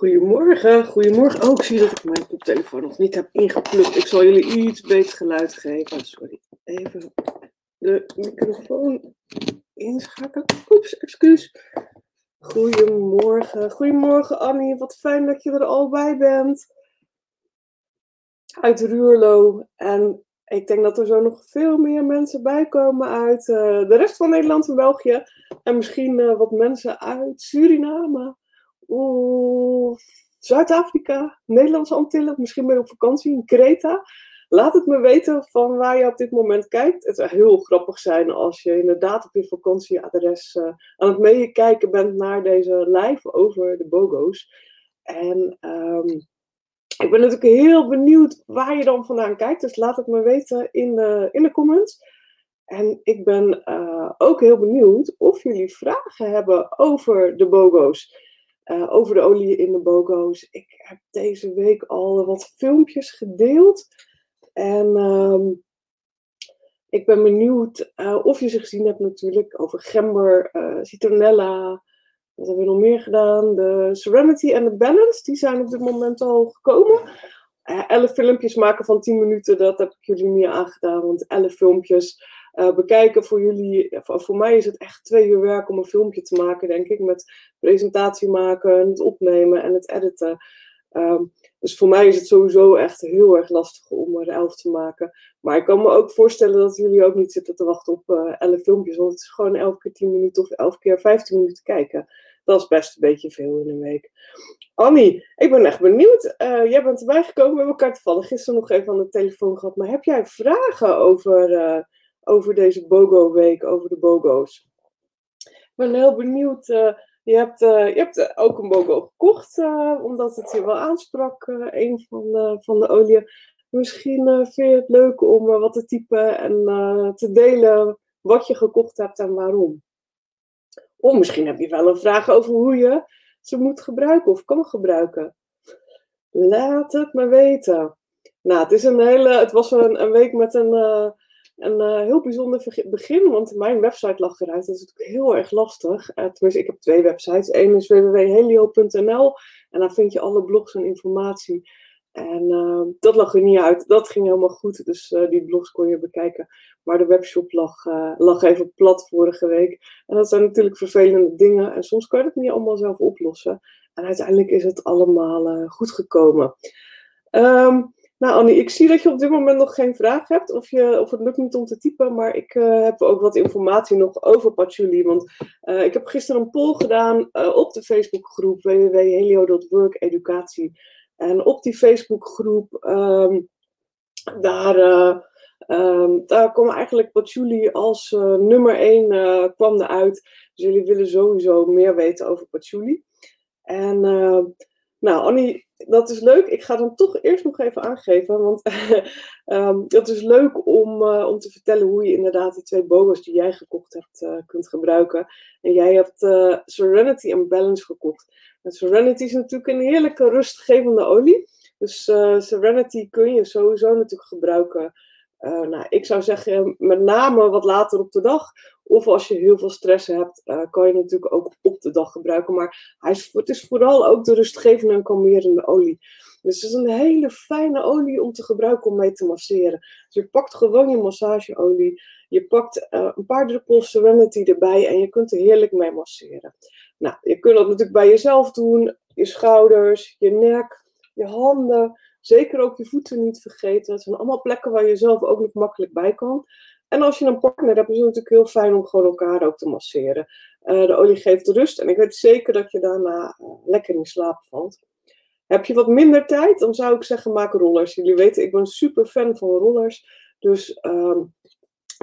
Goedemorgen, goedemorgen. Oh, ik zie dat ik mijn koptelefoon nog niet heb ingeplukt. Ik zal jullie iets beter geluid geven. Sorry, even de microfoon inschakelen. Oeps, excuus. Goedemorgen, goedemorgen Annie. Wat fijn dat je er al bij bent. Uit Ruurlo. En ik denk dat er zo nog veel meer mensen bij komen uit uh, de rest van Nederland en België. En misschien uh, wat mensen uit Suriname. Oeh, Zuid-Afrika, Nederlandse Antillen, misschien ben je op vakantie in Kreta. Laat het me weten van waar je op dit moment kijkt. Het zou heel grappig zijn als je inderdaad op je vakantieadres uh, aan het meekijken bent naar deze live over de BOGO's. En um, ik ben natuurlijk heel benieuwd waar je dan vandaan kijkt. Dus laat het me weten in de, in de comments. En ik ben uh, ook heel benieuwd of jullie vragen hebben over de BOGO's. Uh, over de olie in de BOGO's. Ik heb deze week al wat filmpjes gedeeld. En um, ik ben benieuwd uh, of je ze gezien hebt natuurlijk. Over gember, citronella. Wat hebben we nog meer gedaan? De Serenity en de Balance. Die zijn op dit moment al gekomen. Elf filmpjes maken van 10 minuten. Dat heb ik jullie niet aangedaan. Want elf filmpjes uh, bekijken voor jullie. Voor, mij is het echt twee uur werk om een filmpje te maken, denk ik. Met presentatie maken, het opnemen en het editen. Um, dus voor mij is het sowieso echt heel erg lastig om er elf te maken. Maar ik kan me ook voorstellen dat jullie ook niet zitten te wachten op uh, elf filmpjes. Want het is gewoon elf keer 10 minuten of elf keer 15 minuten kijken. Dat is best een beetje veel in een week. Annie, ik ben echt benieuwd. Uh, jij bent erbij gekomen. We hebben elkaar toevallig gisteren nog even aan de telefoon gehad. Maar heb jij vragen over, over deze BOGO-week, over de BOGO's? Ik ben heel benieuwd. Uh, je hebt, je hebt ook een BOGO gekocht, omdat het je wel aansprak, een van de, van de olie. Misschien vind je het leuk om wat te typen en te delen wat je gekocht hebt en waarom. Of misschien heb je wel een vraag over hoe je ze moet gebruiken of kan gebruiken. Laat het me weten. Nou, het, is een hele, het was een, een week met een, een uh, heel bijzonder begin, want mijn website lag eruit. Dat is natuurlijk heel erg lastig. Uh, tenminste, ik heb twee websites. Eén is www.helio.nl en daar vind je alle blogs en informatie. En uh, dat lag er niet uit. Dat ging helemaal goed. Dus die blogs kon je bekijken. Maar de webshop lag, lag even plat vorige week. En dat zijn natuurlijk vervelende dingen. En soms kan je het niet allemaal zelf oplossen. En uiteindelijk is het allemaal goed gekomen. Um, nou, Annie, ik zie dat je op dit moment nog geen vraag hebt. Of, je, of het lukt niet om te typen. Maar ik heb ook wat informatie nog over Patchouli. Want ik heb gisteren een poll gedaan op de Facebookgroep www.helio.work educatie. En op die Facebookgroep, um, daar, um, daar kwam eigenlijk Patchouli als nummer 1 uh, kwam eruit. Dus jullie willen sowieso meer weten over Patchouli. En nou, Annie, dat is leuk. Ik ga dan toch eerst nog even aangeven, want um, dat is leuk om, uh, om te vertellen hoe je inderdaad die twee boga's die jij gekocht hebt uh, kunt gebruiken. En jij hebt uh, Serenity en Balance gekocht. En Serenity is natuurlijk een heerlijke rustgevende olie. Dus Serenity kun je sowieso natuurlijk gebruiken. nou, ik zou zeggen, met name wat later op de dag. Of als je heel veel stress hebt, uh, kan je natuurlijk ook op de dag gebruiken. Maar hij het is vooral ook de rustgevende en kalmerende olie. Dus het is een hele fijne olie om te gebruiken om mee te masseren. Dus je pakt gewoon je massageolie. Je pakt uh, een paar druppels Serenity erbij en je kunt er heerlijk mee masseren. Nou, je kunt dat natuurlijk bij jezelf doen. Je schouders, je nek, je handen. Zeker ook je voeten niet vergeten. Dat zijn allemaal plekken waar je zelf ook nog makkelijk bij kan. En als je een partner hebt, is het natuurlijk heel fijn om gewoon elkaar ook te masseren. Uh, de olie geeft rust en ik weet zeker dat je daarna uh, lekker in slaap valt. Heb je wat minder tijd, dan zou ik zeggen maak rollers. Jullie weten, ik ben super fan van rollers. Dus um,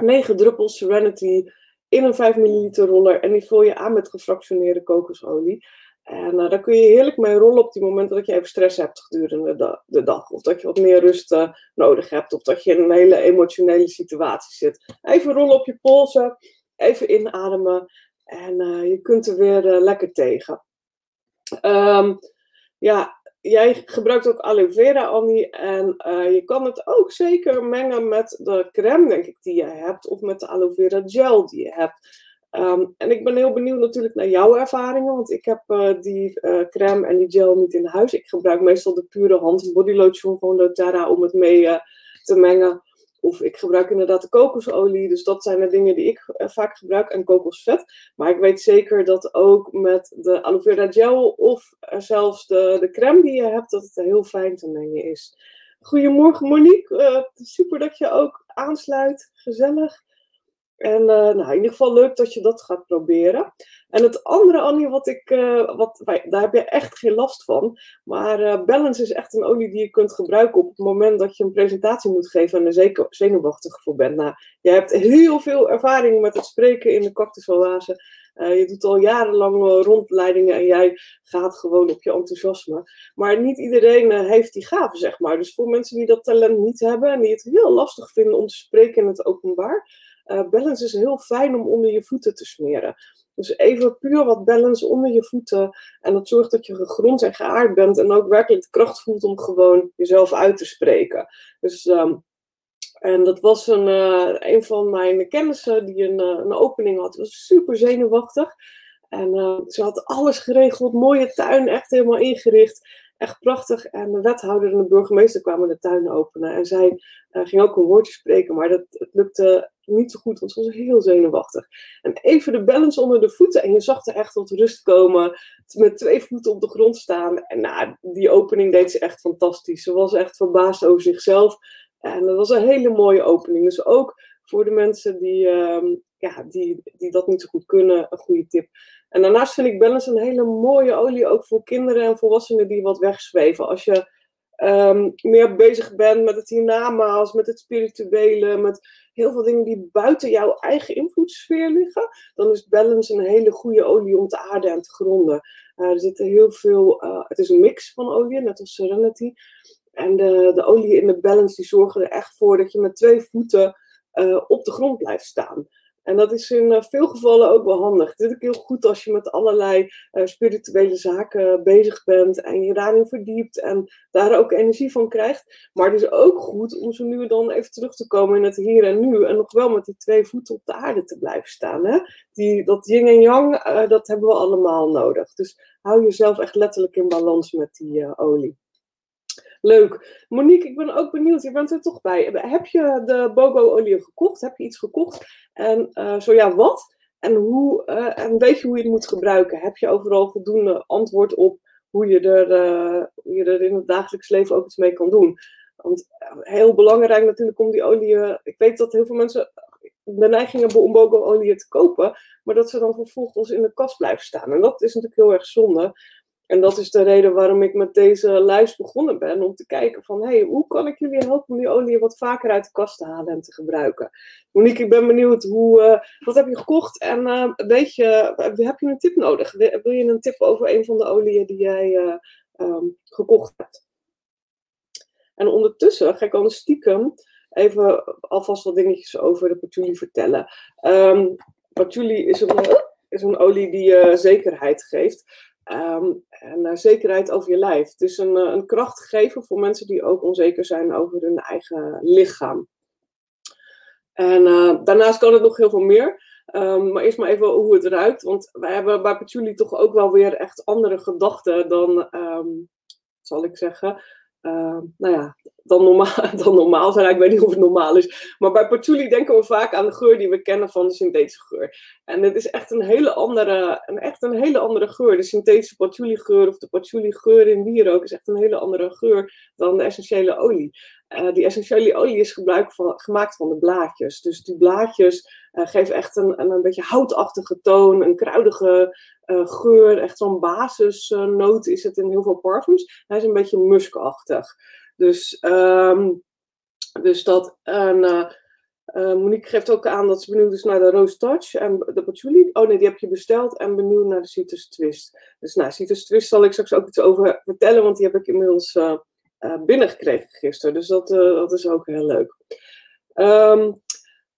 9 druppels Serenity in een 5 ml roller en die vul je aan met gefractioneerde kokosolie. En uh, daar kun je heerlijk mee rollen op die momenten dat je even stress hebt gedurende de, dag. Of dat je wat meer rust uh, nodig hebt. Of dat je in een hele emotionele situatie zit. Even rollen op je polsen. Even inademen. En uh, je kunt er weer lekker tegen. Um, ja, jij gebruikt ook aloe vera, Annie. En je kan het ook zeker mengen met de crème, denk ik, die je hebt. Of met de aloe vera gel die je hebt. Ehm, en ik ben heel benieuwd natuurlijk naar jouw ervaringen, want ik heb die crème en die gel niet in huis. Ik gebruik meestal de pure hand body lotion van doTERRA om het mee te mengen. Of ik gebruik inderdaad de kokosolie. Dus dat zijn de dingen die ik eh, vaak gebruik. En kokosvet. Maar ik weet zeker dat ook met de aloe vera gel of zelfs de, de crème die je hebt, dat het heel fijn te mengen is. Goedemorgen Monique. Super dat je ook aansluit. Gezellig. En uh, nou, in ieder geval leuk dat je dat gaat proberen. En het andere, Annie, wat ik, uh, wat, daar heb je echt geen last van. Maar uh, Balance is echt een olie die je kunt gebruiken op het moment dat je een presentatie moet geven en er zenuwachtig voor bent. Nou, je hebt heel veel ervaring met het spreken in de cactusoase. je doet al jarenlang rondleidingen en jij gaat gewoon op je enthousiasme. Maar niet iedereen heeft die gave, zeg maar. Dus voor mensen die dat talent niet hebben en die het heel lastig vinden om te spreken in het openbaar uh, balance is heel fijn om onder je voeten te smeren. Dus even puur wat balance onder je voeten. En dat zorgt dat je gegrond en geaard bent. En ook werkelijk de kracht voelt om gewoon jezelf uit te spreken. Dus, um, en dat was een, uh, een van mijn kennissen die een, uh, een opening had. was super zenuwachtig. En ze had alles geregeld, mooie tuin, echt helemaal ingericht. Echt prachtig. En de wethouder en de burgemeester kwamen de tuin openen. En zij ging ook een woordje spreken, maar dat, het lukte niet zo goed, want ze was heel zenuwachtig. En even de balance onder de voeten en je zag er echt tot rust komen, met twee voeten op de grond staan. En nou, die opening deed ze echt fantastisch. Ze was echt verbaasd over zichzelf. En dat was een hele mooie opening. Dus ook voor de mensen die, ehm, ja, die, die dat niet zo goed kunnen, een goede tip. En daarnaast vind ik balance een hele mooie olie, ook voor kinderen en volwassenen die wat wegzweven. Als je um, meer bezig bent met het hiernamaals, met het spirituele, met heel veel dingen die buiten jouw eigen invloedssfeer liggen, dan is Balance een hele goede olie om te aarden en te gronden. Uh, er zitten heel veel, uh, het is een mix van olie, net als Serenity. En de, de olie in de Balance die zorgen er echt voor dat je met twee voeten uh, op de grond blijft staan. En dat is in eh, veel gevallen ook wel handig. Het is ook heel goed als je met allerlei uh, spirituele zaken bezig bent en je daarin verdiept en daar ook energie van krijgt. Maar het is ook goed om zo nu en dan even terug te komen in het hier en nu en nog wel met die twee voeten op de aarde te blijven staan. Hè? Die, dat yin en yang, uh, dat hebben we allemaal nodig. Dus hou jezelf echt letterlijk in balans met die olie. Leuk. Monique, ik ben ook benieuwd. Je bent er toch bij. Heb je de Bogo-olie gekocht? Heb je iets gekocht? En uh, zo ja, wat? En, hoe, uh, en weet je hoe je het moet gebruiken? Heb je overal voldoende antwoord op hoe je, er, uh, hoe je er in het dagelijks leven ook iets mee kan doen? Want heel belangrijk natuurlijk om die olie. Ik weet dat heel veel mensen de neiging hebben om Bogo-olie te kopen, maar dat ze dan vervolgens in de kast blijven staan. En dat is natuurlijk heel erg zonde. En dat is de reden waarom ik met deze lijst begonnen ben. Om te kijken van, hey, hoe kan ik jullie helpen om die olie wat vaker uit de kast te halen en te gebruiken? Monique, ik ben benieuwd, hoe, uh, wat heb je gekocht? En uh, weet je, heb je een tip nodig? Wil je een tip over een van de oliën die jij um, gekocht hebt? En ondertussen ga ik al stiekem even alvast wat dingetjes over de patchouli vertellen. Um, is een, is een olie die je zekerheid geeft. Um, en uh, zekerheid over je lijf. Het is een, uh, een krachtgever voor mensen die ook onzeker zijn over hun eigen lichaam. En uh, daarnaast kan het nog heel veel meer. Um, maar eerst maar even hoe het ruikt. Want wij hebben bij Patchouli toch ook wel weer echt andere gedachten dan, um, zal ik zeggen, uh, nou ja, dan normaal, dan normaal zijn. Ik weet niet of het normaal is. Maar bij patchouli denken we vaak aan de geur die we kennen van de synthetische geur. En het is echt een hele andere, een, echt een hele andere geur. De synthetische patchouli geur of de patchouli geur in wierook is echt een hele andere geur dan de essentiële olie. Uh, die essentiële olie is gebruik van, gemaakt van de blaadjes. Dus die blaadjes uh, geven echt een, een, een, beetje houtachtige toon, een kruidige uh, geur. Echt zo'n basisnoot is het in heel veel parfums. Hij is een beetje muskachtig. Dus, um, dus dat. Monique geeft ook aan dat ze benieuwd is naar de Rose Touch en de Patchouli. Oh nee, die heb je besteld en benieuwd naar de Citrus Twist. Dus nou, Citrus Twist zal ik straks ook iets over vertellen, want die heb ik inmiddels binnengekregen gisteren. Dus dat, uh, dat is ook heel leuk. Um,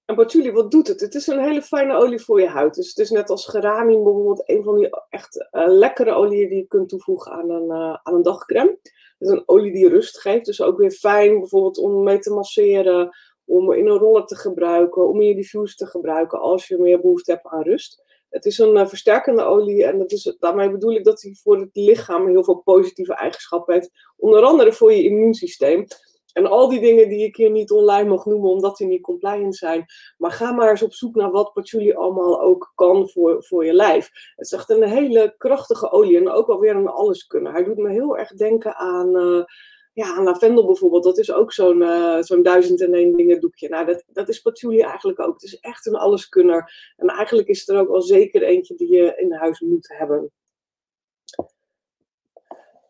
en patchouli, wat doet het? Het is een hele fijne olie voor je huid. Dus het is net als geranium bijvoorbeeld een van die echt uh, lekkere oliën die je kunt toevoegen aan een, aan een dagcreme. Het is een olie die rust geeft. Dus ook weer fijn bijvoorbeeld om mee te masseren. om in een roller te gebruiken, om in je diffuser te gebruiken als je meer behoefte hebt aan rust. Het is een versterkende olie en dat is, daarmee bedoel ik dat hij voor het lichaam heel veel positieve eigenschappen heeft. Onder andere voor je immuunsysteem. En al die dingen die ik hier niet online mag noemen, omdat die niet compliant zijn. Maar ga maar eens op zoek naar wat patchouli allemaal ook kan voor, voor je lijf. Het is echt een hele krachtige olie en ook alweer een alles kunnen. Hij doet me heel erg denken aan, uh, ja, lavendel bijvoorbeeld. Dat is ook zo'n uh, zo'n duizend en één dingen doekje. Nou, dat, dat is patchouli eigenlijk ook. Het is echt een alleskunner. En eigenlijk is er ook wel zeker eentje die je in huis moet hebben.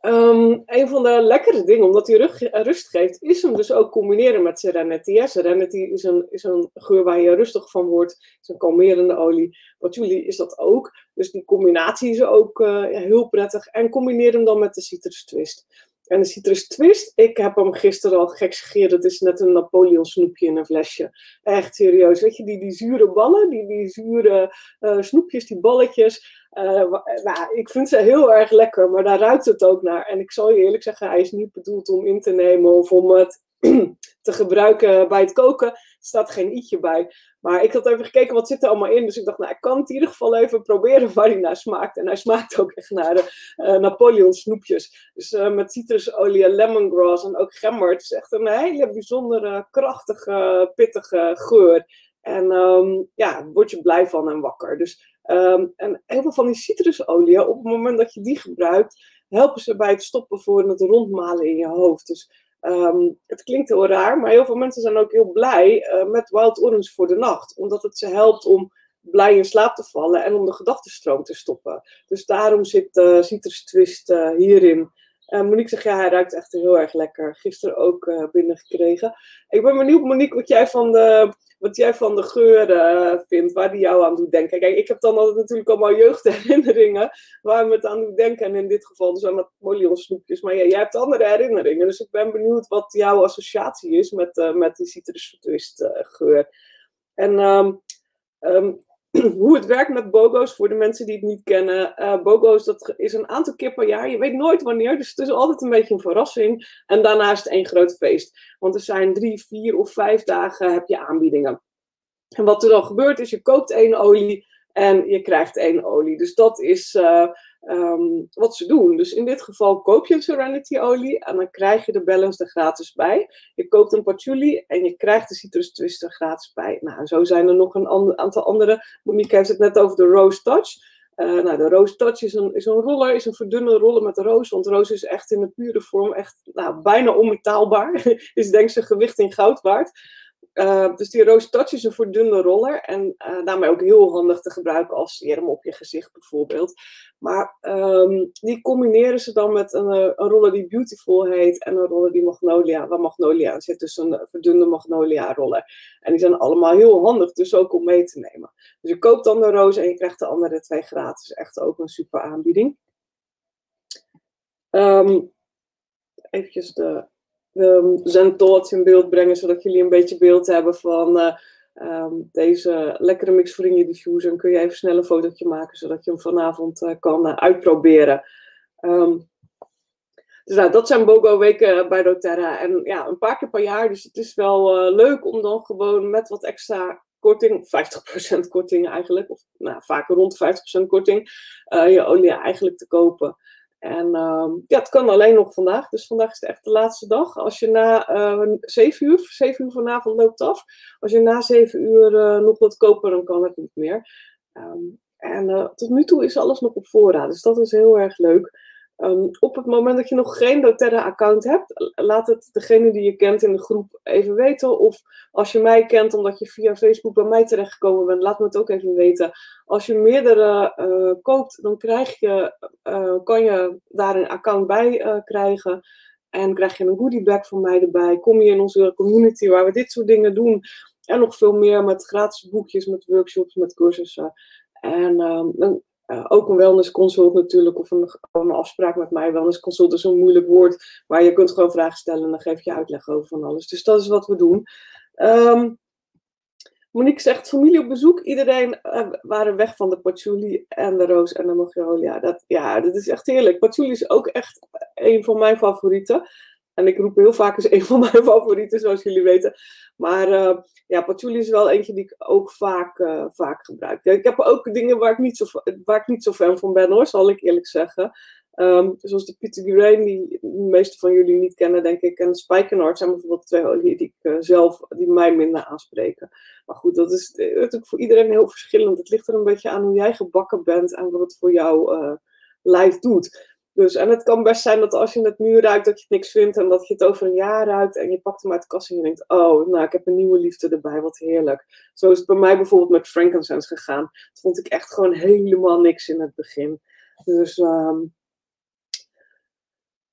Um, een van de lekkere dingen, omdat hij rust geeft, is hem dus ook combineren met Serenity. Serenity is een, geur waar je rustig van wordt. Het is een kalmerende olie. Patchouli is dat ook. Dus die combinatie is ook uh, heel prettig. En combineer hem dan met de citrus twist. En de citrus twist, ik heb hem gisteren al geëxegeerd. Het is net een Napoleon snoepje in een flesje. Echt serieus. Weet je, die, die zure ballen, die, die zure uh, snoepjes, die balletjes. Uh, nou, ik vind ze heel erg lekker, maar daar ruikt het ook naar. En ik zal je eerlijk zeggen, hij is niet bedoeld om in te nemen of om het te gebruiken bij het koken. Er staat geen i'tje bij. Maar ik had even gekeken wat zit er allemaal in. Dus ik dacht, nou, ik kan het in ieder geval even proberen waar hij naar smaakt. En hij smaakt ook echt naar de uh, Napoleon snoepjes. Dus uh, met citrusolie, lemongrass en ook gember. Het is echt een hele bijzondere, krachtige, pittige geur. En um, ja, word je blij van en wakker. Dus um, en heel veel van die citrusolie, op het moment dat je die gebruikt, helpen ze bij het stoppen voor het rondmalen in je hoofd. Dus um, het klinkt heel raar, maar heel veel mensen zijn ook heel blij uh, met Wild Orange voor de nacht. Omdat het ze helpt om blij in slaap te vallen en om de gedachtenstroom te stoppen. Dus daarom zit uh, Citrus Twist uh, hierin. Uh, Monique zegt, ja, hij ruikt echt heel erg lekker. Gisteren ook uh, binnengekregen. Ik ben benieuwd, Monique, wat jij van de, wat jij van de geur uh, vindt, waar die jou aan doet denken. Kijk, ik heb dan altijd natuurlijk allemaal jeugdherinneringen waar me het aan doet denken. En in dit geval dus aan Molion snoepjes. Maar jij hebt andere herinneringen. Dus ik ben benieuwd wat jouw associatie is met, met die citrus twist geur. En um, um, hoe het werkt met BOGO's voor de mensen die het niet kennen. Uh, BOGO's, dat is een aantal keer per jaar. Je weet nooit wanneer, dus het is altijd een beetje een verrassing. En daarnaast één groot feest. Want er zijn drie, vier of vijf dagen heb je aanbiedingen. En wat er dan gebeurt is, je koopt één olie en je krijgt één olie. Dus dat is uh, um, wat ze doen. Dus in dit geval koop je een Serenity olie en dan krijg je de balance er gratis bij. Je koopt een patchouli en je krijgt de citrus twist er gratis bij. Nou, en zo zijn er nog een aantal andere. Monique heeft het net over de Rose Touch. Uh, nou, de Rose Touch is een, is een roller, is een verdunne roller met de roos. Want roos is echt in de pure vorm echt nou, bijna onmetaalbaar. is denk ik zijn gewicht in goud waard. Uh, dus die Rose Touch is een voor dunne roller en uh, daarmee ook heel handig te gebruiken als serum op je gezicht bijvoorbeeld. Maar um, die combineren ze dan met een, een, roller die Beautiful heet en een roller die Magnolia, waar Magnolia aan zit. Dus een verdunde Magnolia roller. En die zijn allemaal heel handig, dus ook om mee te nemen. Dus je koopt dan de roze en je krijgt de andere twee gratis. Echt ook een super aanbieding. Um, eventjes de um, zijn thoughts in beeld brengen, zodat jullie een beetje beeld hebben van uh, um, deze lekkere mix voor in je diffuser. En kun je even snel een fotootje maken, zodat je hem vanavond uh, kan uh, uitproberen. Um, dus nou, dat zijn BOGO-weken bij doTERRA. En ja, een paar keer per jaar. Dus het is wel leuk om dan gewoon met wat extra korting, 50% korting eigenlijk, of nou, vaak rond 50% korting, je olie eigenlijk te kopen. En uh, ja, het kan alleen nog vandaag. Dus vandaag is het echt de laatste dag. Als je na uh, eh, 7 uur, 7 uur vanavond loopt af. Als je na 7 uur uh, nog wilt kopen, dan kan het niet meer. Um, en uh, tot nu toe is alles nog op voorraad. Dus dat is heel erg leuk. Um, op het moment dat je nog geen doTERRA-account hebt, laat het degene die je kent in de groep even weten. Of als je mij kent omdat je via Facebook bij mij terechtgekomen bent, laat me het ook even weten. Als je meerdere uh, koopt, dan krijg je, uh, kan je daar een account bij uh, krijgen. En krijg je een goodiebag van mij erbij. Kom je in onze community waar we dit soort dingen doen. En nog veel meer met gratis boekjes, met workshops, met cursussen. En um, uh, ook een wellness consult natuurlijk, of een, een afspraak met mij. Wellness consult is een moeilijk woord, maar je kunt gewoon vragen stellen en dan geef je uitleg over van alles. Dus dat is wat we doen. Um, Monique zegt, familie op bezoek. Iedereen uh, waren weg van de patchouli en de roos en de magnolia. Dat, ja, dat is echt heerlijk. Patchouli is ook echt een van mijn favorieten. En ik roep heel vaak is een van mijn favorieten, zoals jullie weten. Maar uh, ja, patchouli is wel eentje die ik ook vaak, uh, vaak gebruik. Ik heb ook dingen waar ik, niet zo, waar ik niet zo fan van ben hoor, zal ik eerlijk zeggen. Um, zoals de Grain, die de meeste van jullie niet kennen, denk ik. En de zijn bijvoorbeeld twee oliën die ik uh, zelf, die mij minder aanspreken. Maar goed, dat is natuurlijk voor iedereen heel verschillend. Het ligt er een beetje aan hoe jij gebakken bent en wat het voor jouw lijf doet. Dus, en het kan best zijn dat als je het nu ruikt, dat je het niks vindt en dat je het over een jaar ruikt en je pakt hem uit de kast en je denkt, oh, nou, ik heb een nieuwe liefde erbij, wat heerlijk. Zo is het bij mij bijvoorbeeld met frankincense gegaan. Dat vond ik echt gewoon helemaal niks in het begin. Dus, um,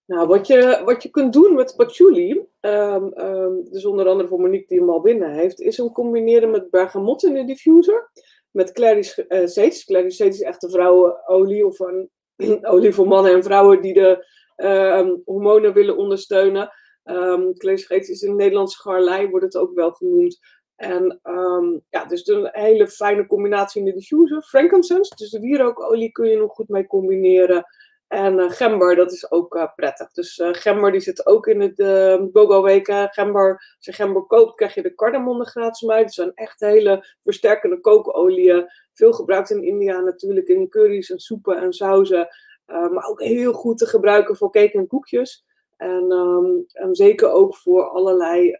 nou, wat je, wat je kunt doen met patchouli, um, um, dus onder andere voor Monique die hem al binnen heeft, is hem combineren met bergamot in de diffuser. Met clary uh, sage. Is echt een vrouwenolie of een olie voor mannen en vrouwen die de uh, hormonen willen ondersteunen. Um, is in Nederlandse garlei, wordt het ook wel genoemd. En um, ja, dus een hele fijne combinatie in de diffuser. Frankincense, dus de wierookolie kun je nog goed mee combineren. En uh, gember, dat is ook uh, prettig. Dus uh, gember die zit ook in het uh, BOGO weken. Gember, als je gember koopt, krijg je de cardamom gratis mee. Dat zijn echt hele versterkende kookolieën. Veel gebruikt in India natuurlijk in curry's en soepen en sauzen. maar ook heel goed te gebruiken voor cake en koekjes. En, um, en zeker ook voor allerlei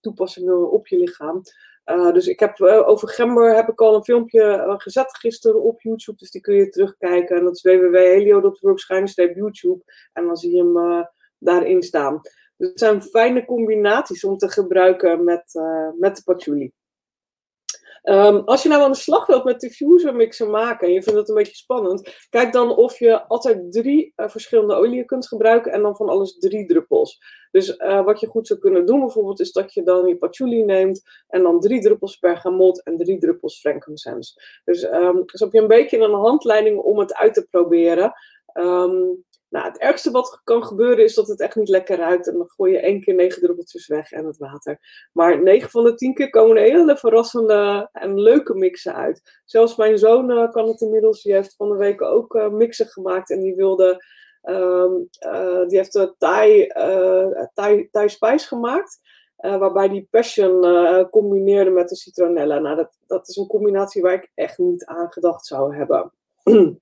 toepassingen op je lichaam. Uh, dus ik heb uh, over gember heb ik al een filmpje uh, gezet gisteren op YouTube, dus die kun je terugkijken. En dat is www.helio.work-youtube. En dan zie je hem daarin staan. Dus het zijn fijne combinaties om te gebruiken met, met de patchouli. Um, als je nou aan de slag wilt met diffuser mixen maken en je vindt het een beetje spannend, kijk dan of je altijd drie uh, verschillende oliën kunt gebruiken en dan van alles drie druppels. Dus uh, wat je goed zou kunnen doen bijvoorbeeld is dat je dan je patchouli neemt en dan drie druppels bergamot en drie druppels frankincense. Dus, um, heb je een beetje een handleiding om het uit te proberen. Um, nou, het ergste wat kan gebeuren is dat het echt niet lekker ruikt. En dan gooi je één keer negen druppeltjes weg en het water. Maar negen van de tien keer komen er hele verrassende en leuke mixen uit. Zelfs mijn zoon uh, kan het inmiddels. Die heeft van de week ook uh, mixen gemaakt. En die wilde... Um, uh, die heeft de Thai, Thai, Thai Spice gemaakt. waarbij die passion combineerde met de citronella. Nou, dat, dat is een combinatie waar ik echt niet aan gedacht zou hebben.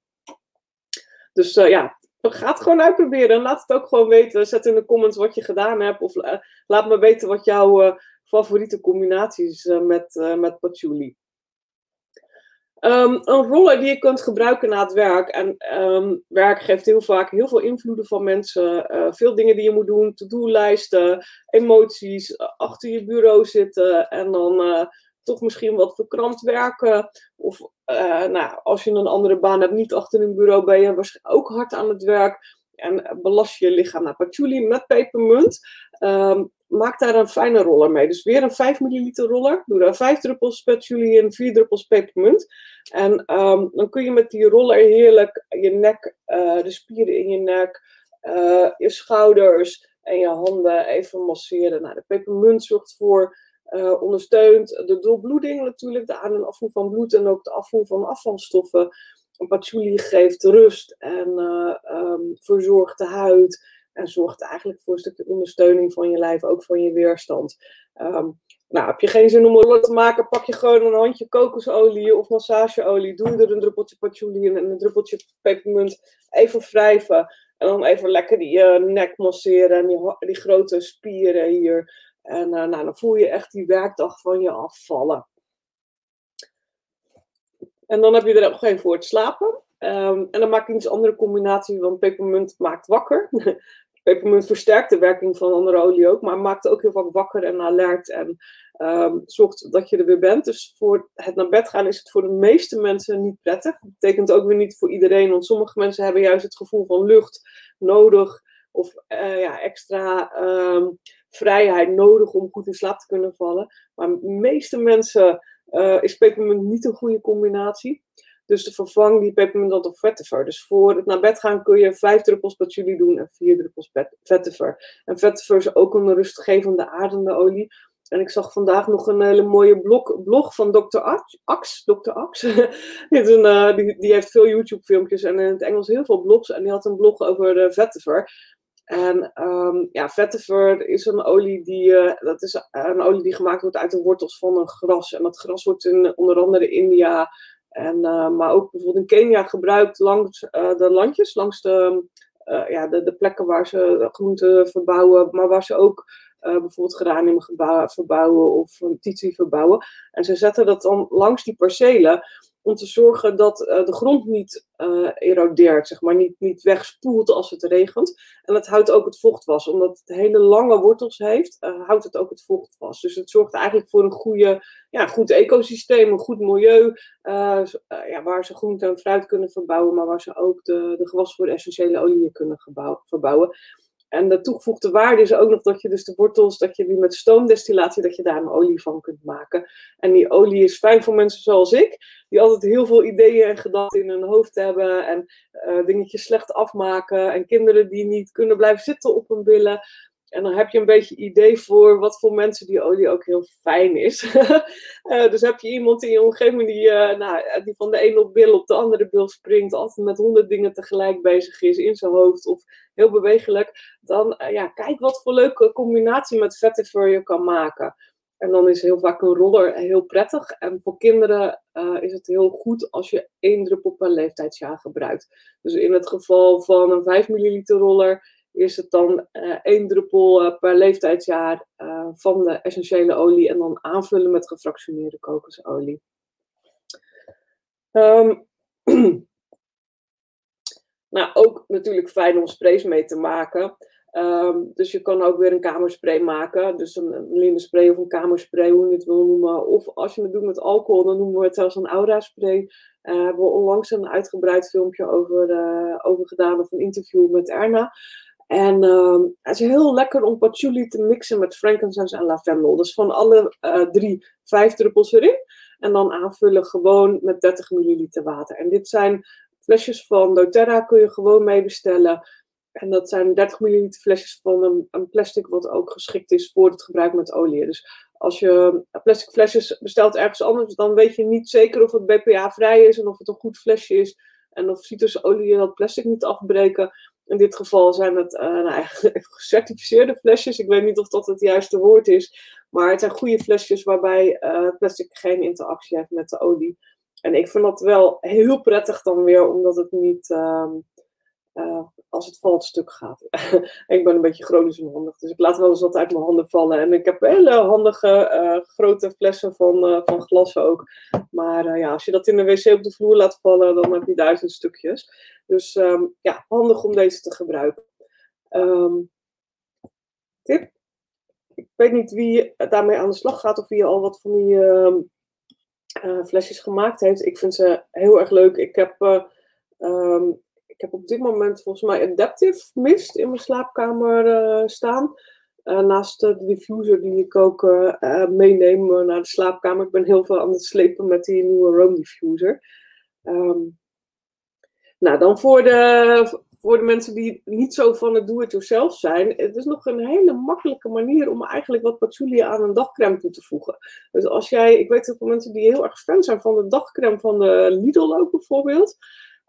dus ja, Ga het gewoon uitproberen en laat het ook gewoon weten. Zet in de comments wat je gedaan hebt. Of uh, laat me weten wat jouw uh, favoriete combinaties uh, met, met patchouli. Um, een roller die je kunt gebruiken na het werk. En um, werk geeft heel vaak heel veel invloeden van mensen. veel dingen die je moet doen. To-do-lijsten, emoties. Achter je bureau zitten. En dan toch misschien wat verkrampt werken. Of uh, nou, als je een andere baan hebt, niet achter een bureau, ben je waarschijnlijk ook hard aan het werk. En belast je lichaam naar patchouli met pepermunt. Um, maak daar een fijne roller mee. Dus weer een 5 milliliter roller. Doe daar 5 druppels patchouli in, 4 druppels pepermunt. En um, dan kun je met die roller heerlijk je nek, uh, de spieren in je nek, je schouders en je handen even masseren. Nou, de pepermunt zorgt voor uh, ondersteunt de doorbloeding natuurlijk, de aan- en afvoer van bloed en ook de afvoer van afvalstoffen. Patchouli geeft rust en uh, um, verzorgt de huid en zorgt eigenlijk voor een stukje ondersteuning van je lijf, ook van je weerstand. Um, nou, heb je geen zin om een te maken, pak je gewoon een handje kokosolie of massageolie, doe er een druppeltje patchouli in en een druppeltje pepermunt, even wrijven en dan even lekker die uh, nek masseren en die grote spieren hier. En uh, nou, dan voel je echt die werkdag van je afvallen. En dan heb je er ook geen voor het slapen. Um, en dan maak ik iets andere combinatie, want pepermunt maakt wakker. pepermunt versterkt de werking van andere olie ook, maar maakt ook heel vaak wakker en alert en um, zorgt dat je er weer bent. Dus voor het naar bed gaan is het voor de meeste mensen niet prettig. Dat betekent ook weer niet voor iedereen, want sommige mensen hebben juist het gevoel van lucht nodig of uh, ja, extra um, vrijheid nodig om goed in slaap te kunnen vallen. Maar de meeste mensen uh, is pepermunt niet een goede combinatie. Dus de vervang die pepermunt dan op vetiver. Dus voor het naar bed gaan kun je vijf druppels patchouli doen en vier druppels vetiver. En vetiver is ook een rustgevende aardende olie. En ik zag vandaag nog een hele mooie blog, van Dr. Ax. Dr. Ax. die, een, uh, die, die, heeft veel YouTube-filmpjes en in het Engels heel veel blogs. En die had een blog over de vetiver. En um, ja, vetiver is een olie die, uh, dat is een olie die gemaakt wordt uit de wortels van een gras. En dat gras wordt in onder andere India, en, uh, maar ook bijvoorbeeld in Kenia gebruikt langs de landjes, langs de, ja, de, de, plekken waar ze groenten verbouwen, maar waar ze ook bijvoorbeeld geranium verbouwen of titi verbouwen. En ze zetten dat dan langs die percelen om te zorgen dat uh, de grond niet uh, erodeert, zeg maar, niet, niet wegspoelt als het regent. En dat houdt ook het vocht vast. Omdat het hele lange wortels heeft, uh, houdt het ook het vocht vast. Dus het zorgt eigenlijk voor een goede, ja, goed ecosysteem, een goed milieu, ja, waar ze groente en fruit kunnen verbouwen, maar waar ze ook de, de gewas voor de essentiële oliën kunnen verbouwen. En de toegevoegde waarde is ook nog dat je dus de wortels, dat je die met stoomdestillatie, dat je daar een olie van kunt maken. En die olie is fijn voor mensen zoals ik, die altijd heel veel ideeën en gedachten in hun hoofd hebben en uh, dingetjes slecht afmaken. En kinderen die niet kunnen blijven zitten op hun billen. En dan heb je een beetje idee voor wat voor mensen die olie ook heel fijn is. uh, dus heb je iemand in je omgeving die, uh, nou, die van de ene op bil op de andere bil springt, altijd met honderd dingen tegelijk bezig is in zijn hoofd of heel bewegelijk, dan uh, ja, kijk wat voor leuke combinatie met vetiver je kan maken. En dan is heel vaak een roller heel prettig. En voor kinderen is het heel goed als je één druppel per leeftijdsjaar gebruikt. Dus in het geval van een 5 milliliter roller is het dan uh, één druppel uh, per leeftijdsjaar uh, van de essentiële olie en dan aanvullen met gefractioneerde kokosolie. Um, nou, ook natuurlijk fijn om sprays mee te maken. Um, dus je kan ook weer een kamerspray maken. Dus een, een lindenspray of een kamerspray, hoe je het wil noemen. Of als je het doet met alcohol, dan noemen we het zelfs een aura-spray. Daar hebben we onlangs een uitgebreid filmpje over, over gedaan, of een interview met Erna. En uh, het is heel lekker om patchouli te mixen met frankincense en lavendel. Dus van alle uh, drie vijf druppels erin. En dan aanvullen gewoon met 30 milliliter water. En dit zijn flesjes van doTERRA, kun je gewoon mee bestellen. En dat zijn 30 milliliter flesjes van een, een, plastic wat ook geschikt is voor het gebruik met olie. Dus als je plastic flesjes bestelt ergens anders, dan weet je niet zeker of het BPA-vrij is en of het een goed flesje is. En of citrusolie dat plastic niet afbreken. In dit geval zijn het uh, nou, gecertificeerde flesjes. Ik weet niet of dat het juiste woord is. Maar het zijn goede flesjes waarbij uh, plastic geen interactie heeft met de olie. En ik vind dat wel heel prettig dan weer, omdat het niet uh, uh, als het valt stuk gaat. ik ben een beetje chronisch onhandig, dus ik laat wel eens wat uit mijn handen vallen. En ik heb hele handige uh, grote flessen van, uh, van glas ook. Maar ja, als je dat in de wc op de vloer laat vallen, dan heb je duizend stukjes. Dus um, ja, handig om deze te gebruiken. Um, tip. Ik weet niet wie daarmee aan de slag gaat of wie al wat van die uh, flesjes gemaakt heeft. Ik vind ze heel erg leuk. Ik heb, ik heb op dit moment volgens mij Adaptive Mist in mijn slaapkamer uh, staan. naast de diffuser die ik ook meeneem naar de slaapkamer. Ik ben heel veel aan het slepen met die nieuwe Roam diffuser. Um, nou, dan voor de, voor de mensen die niet zo van het do-it-yourself zijn, het is nog een hele makkelijke manier om eigenlijk wat patchouli aan een dagcreme toe te voegen. Dus als jij, ik weet heel veel mensen die heel erg fan zijn van de dagcreme van de Lidl ook bijvoorbeeld.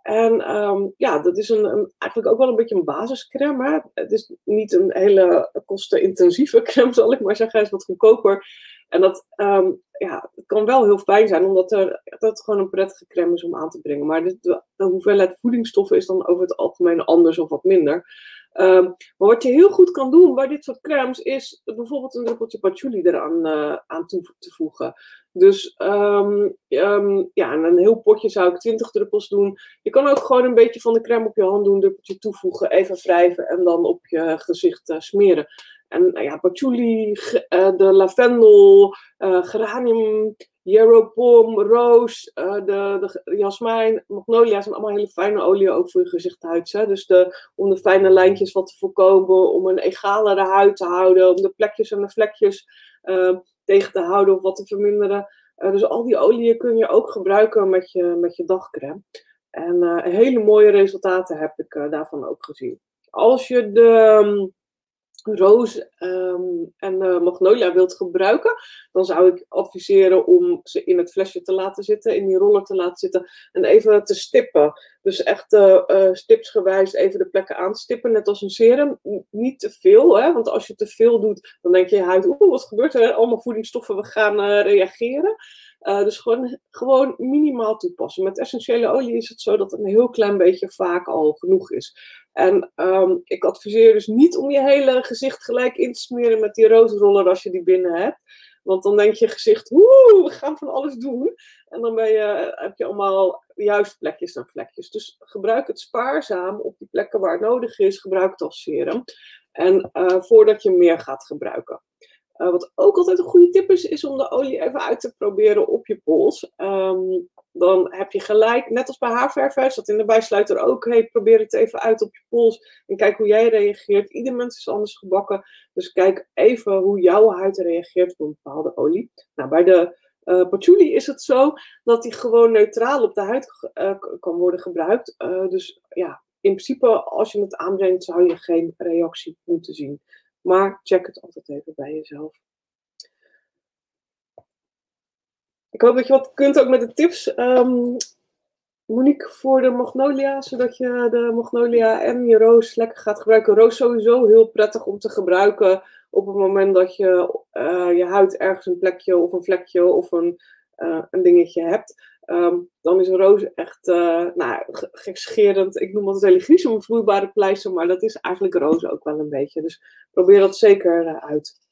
En um, ja, dat is een, eigenlijk ook wel een beetje een basiscreme. Het is niet een hele kostenintensieve crème, zal ik maar zeggen. Hij is wat goedkoper. En dat um, ja, het kan wel heel fijn zijn, omdat er, dat het gewoon een prettige crème is om aan te brengen. Maar de, hoeveelheid voedingsstoffen is dan over het algemeen anders of wat minder. Um, maar wat je heel goed kan doen bij dit soort crèmes is bijvoorbeeld een druppeltje patchouli eraan uh, aan toe te voegen. Dus um, um, ja, en een heel potje zou ik 20 druppels doen. Je kan ook gewoon een beetje van de crème op je hand doen, druppeltje toevoegen, even wrijven en dan op je gezicht uh, smeren. En nou ja, patchouli, uh, de lavendel, uh, geranium, pom, roos, de, de jasmijn, magnolia zijn allemaal hele fijne oliën ook voor je gezicht Hè? Dus de, om de fijne lijntjes wat te voorkomen, om een egalere huid te houden, om de plekjes en de vlekjes tegen te houden of wat te verminderen. dus al die oliën kun je ook gebruiken met je, met je dagcreme. En hele mooie resultaten heb ik daarvan ook gezien. Als je de roos ehm, en uh, magnolia wilt gebruiken, dan zou ik adviseren om ze in het flesje te laten zitten, in die roller te laten zitten en even te stippen. Dus echt uh, uh, stipsgewijs even de plekken aanstippen, net als een serum. niet te veel, hè? want als je te veel doet, dan denk je je huid, oeh, wat gebeurt er? Allemaal voedingsstoffen, we gaan reageren. dus gewoon, gewoon minimaal toepassen. Met essentiële olie is het zo dat een heel klein beetje vaak al genoeg is. En um, ik adviseer dus niet om je hele gezicht gelijk in te smeren met die roosroller als je die binnen hebt. Want dan denk je gezicht, woe, we gaan van alles doen. En dan ben je, heb je allemaal juist plekjes en vlekjes. Dus gebruik het spaarzaam op die plekken waar het nodig is. Gebruik het als serum. En uh, voordat je meer gaat gebruiken. Uh, wat ook altijd een goede tip is, is om de olie even uit te proberen op je pols. Um, dan heb je gelijk, net als bij haarverf, dat in de bijsluiter ook. Hey, probeer het even uit op je pols en kijk hoe jij reageert. Ieder mens is anders gebakken, dus kijk even hoe jouw huid reageert op een bepaalde olie. Nou, bij de uh, patchouli is het zo dat die gewoon neutraal op de huid uh, kan worden gebruikt. Dus ja, in principe als je het aanbrengt zou je geen reactie moeten zien. Maar check het altijd even bij jezelf. Ik hoop dat je wat kunt ook met de tips. Um, Monique, voor de magnolia, zodat je de magnolia en je roos lekker gaat gebruiken. Roos sowieso heel prettig om te gebruiken op het moment dat je uh, je huid ergens een plekje of een vlekje of een, uh, een dingetje hebt. Um, dan is een roos echt uh, nou, gekscherend. Ik noem het hele gries een vloeibare pleister, maar dat is eigenlijk roos ook wel een beetje. Dus probeer dat zeker uit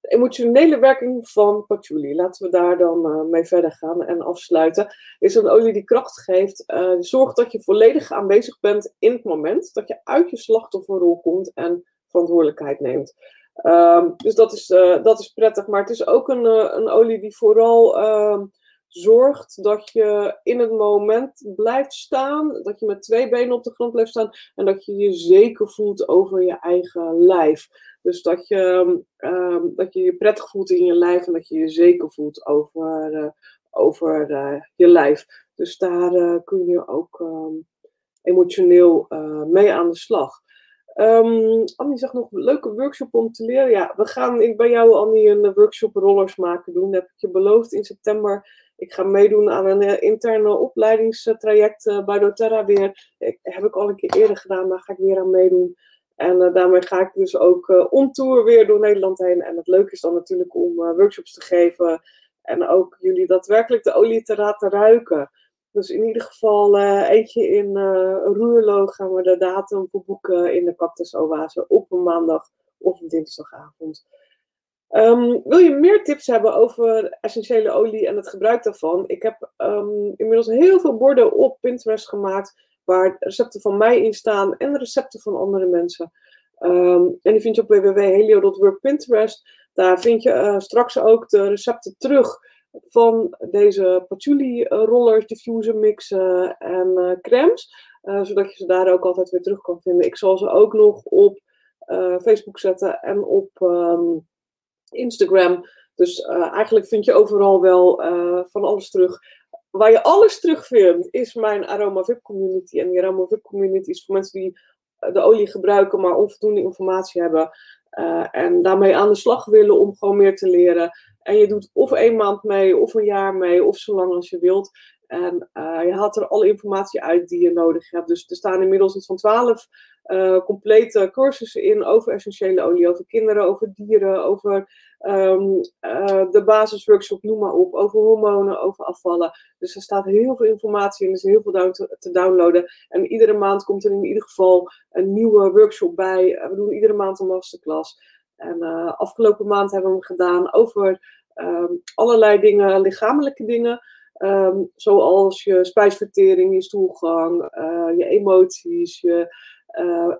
emotionele werking van patchouli. Laten we daar dan uh, mee verder gaan en afsluiten. Is een olie die kracht geeft. Zorgt dat je volledig aanwezig bent in het moment. Dat je uit je slachtofferrol komt en verantwoordelijkheid neemt. Um, dus dat is, dat is prettig. Maar het is ook een, een olie die vooral ehm, zorgt dat je in het moment blijft staan. Dat je met twee benen op de grond blijft staan. En dat je je zeker voelt over je eigen lijf. Dus dat je, um, dat je je prettig voelt in je lijf en dat je je zeker voelt over, uh, over uh, je lijf. Dus daar uh, kun je ook um, emotioneel mee aan de slag. Um, Annie zegt nog een leuke workshop om te leren. Ja, we gaan bij jou, Annie, een workshop rollers maken doen. Dat heb ik je beloofd in september. Ik ga meedoen aan een interne opleidingstraject bij doTERRA weer. Ik, heb ik al een keer eerder gedaan, maar ga ik weer aan meedoen. En uh, daarmee ga ik dus ook on tour weer door Nederland heen. En het leuke is dan natuurlijk om workshops te geven. En ook jullie daadwerkelijk de olie te laten ruiken. Dus in ieder geval eentje in Roerlo gaan we de datum voor boeken in de Cactus Oase op een maandag of een dinsdagavond. Um, wil je meer tips hebben over essentiële olie en het gebruik daarvan? Ik heb um, inmiddels heel veel borden op Pinterest gemaakt waar recepten van mij in staan en recepten van andere mensen. Um, en die vind je op www.helio.workpinterest. Daar vind je uh, straks ook de recepten terug van deze patchouli uh, rollers, diffuser mixen en uh, crèmes. zodat je ze daar ook altijd weer terug kan vinden. Ik zal ze ook nog op Facebook zetten en op Instagram. Dus eigenlijk vind je overal wel van alles terug waar je alles terugvindt, is mijn Aroma VIP community. En die Aroma VIP community is voor mensen die eh, de olie gebruiken, maar onvoldoende informatie hebben. En daarmee aan de slag willen om gewoon meer te leren. En je doet of één maand mee, of een jaar mee, of zo lang als je wilt. En je haalt er alle informatie uit die je nodig hebt. Dus er staan inmiddels iets van twaalf complete cursussen in over essentiële olie, over kinderen, over dieren, over um, uh, de basisworkshop, noem maar op, over hormonen, over afvallen. Dus er staat heel veel informatie in, er is heel veel te, downloaden. En iedere maand komt er in ieder geval een nieuwe workshop bij. We doen iedere maand een masterclass. En afgelopen maand hebben we hem gedaan over um, allerlei dingen, lichamelijke dingen. Um, zoals je spijsvertering, je stoelgang, je emoties, je,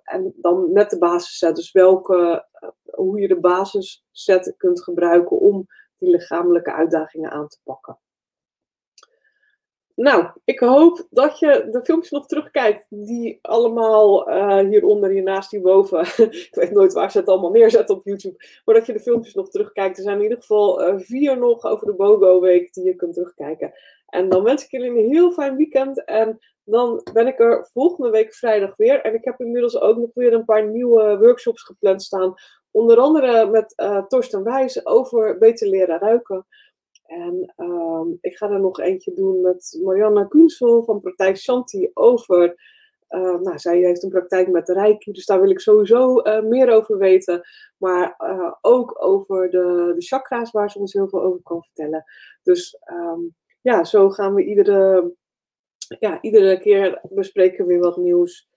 en dan met de basisset. Dus welke, uh, hoe je de basisset kunt gebruiken om die lichamelijke uitdagingen aan te pakken. Nou, ik hoop dat je de filmpjes nog terugkijkt, die allemaal uh, hieronder, hiernaast, hierboven. ik weet nooit waar ze het allemaal neerzetten op YouTube. Maar dat je de filmpjes nog terugkijkt. Er zijn in ieder geval vier nog over de BOGO-week die je kunt terugkijken. En dan wens ik jullie een heel fijn weekend. En dan ben ik er volgende week vrijdag weer. En ik heb inmiddels ook nog weer een paar nieuwe workshops gepland staan. Onder andere met uh, Torsten Wijs over beter leren ruiken. En ehm, ik ga er nog eentje doen met Marianne Kunsel van Praktijk Shanti over. Uh, nou, zij heeft een praktijk met Reiki, dus daar wil ik sowieso uh, meer over weten. Maar ook over de, de chakra's, waar ze ons heel veel over kan vertellen. Dus um, ja, zo gaan we iedere, ja, iedere keer bespreken weer wat nieuws.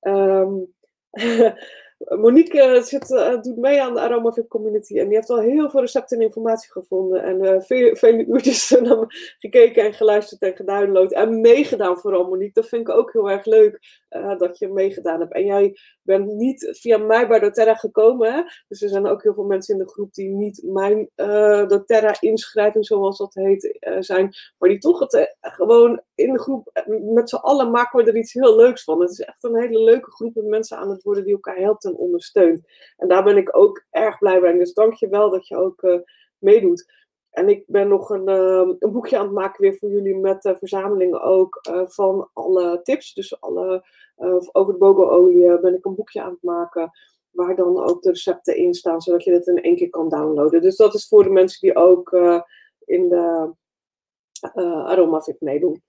Um, Monique eh, zit, uh, doet mee aan de Aromafit community en die heeft al heel veel recepten en informatie gevonden. En uh, vele uurtjes gekeken en geluisterd en gedownload. En meegedaan vooral, Monique. Dat vind ik ook heel erg leuk dat je meegedaan hebt. En jij bent niet via mij bij doTERRA gekomen. Dus er zijn ook heel veel mensen in de groep die niet mijn doTERRA inschrijving, zoals dat heet, zijn. Maar die toch het gewoon in de groep, met z'n allen maken we er iets heel leuks van. Het is echt een hele leuke groep met mensen aan het worden die elkaar helpt en ondersteunt. En daar ben ik ook erg blij bij. Dus dank je wel dat je ook uh, meedoet. En ik ben nog een, uh, een, boekje aan het maken weer voor jullie met uh, verzamelingen ook uh, van alle tips. Dus alle, over de bogo-olie ben ik een boekje aan het maken. Waar dan ook de recepten in staan, zodat je het in één keer kan downloaden. Dus dat is voor de mensen die ook in de Aromafit meedoen.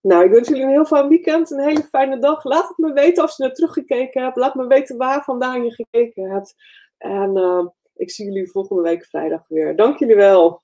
Nou, ik wens jullie een heel fijn weekend, een hele fijne dag. Laat het me weten als je er teruggekeken hebt. Laat me weten waar vandaan je gekeken hebt. En uh, ik zie jullie volgende week vrijdag weer. Dank jullie wel.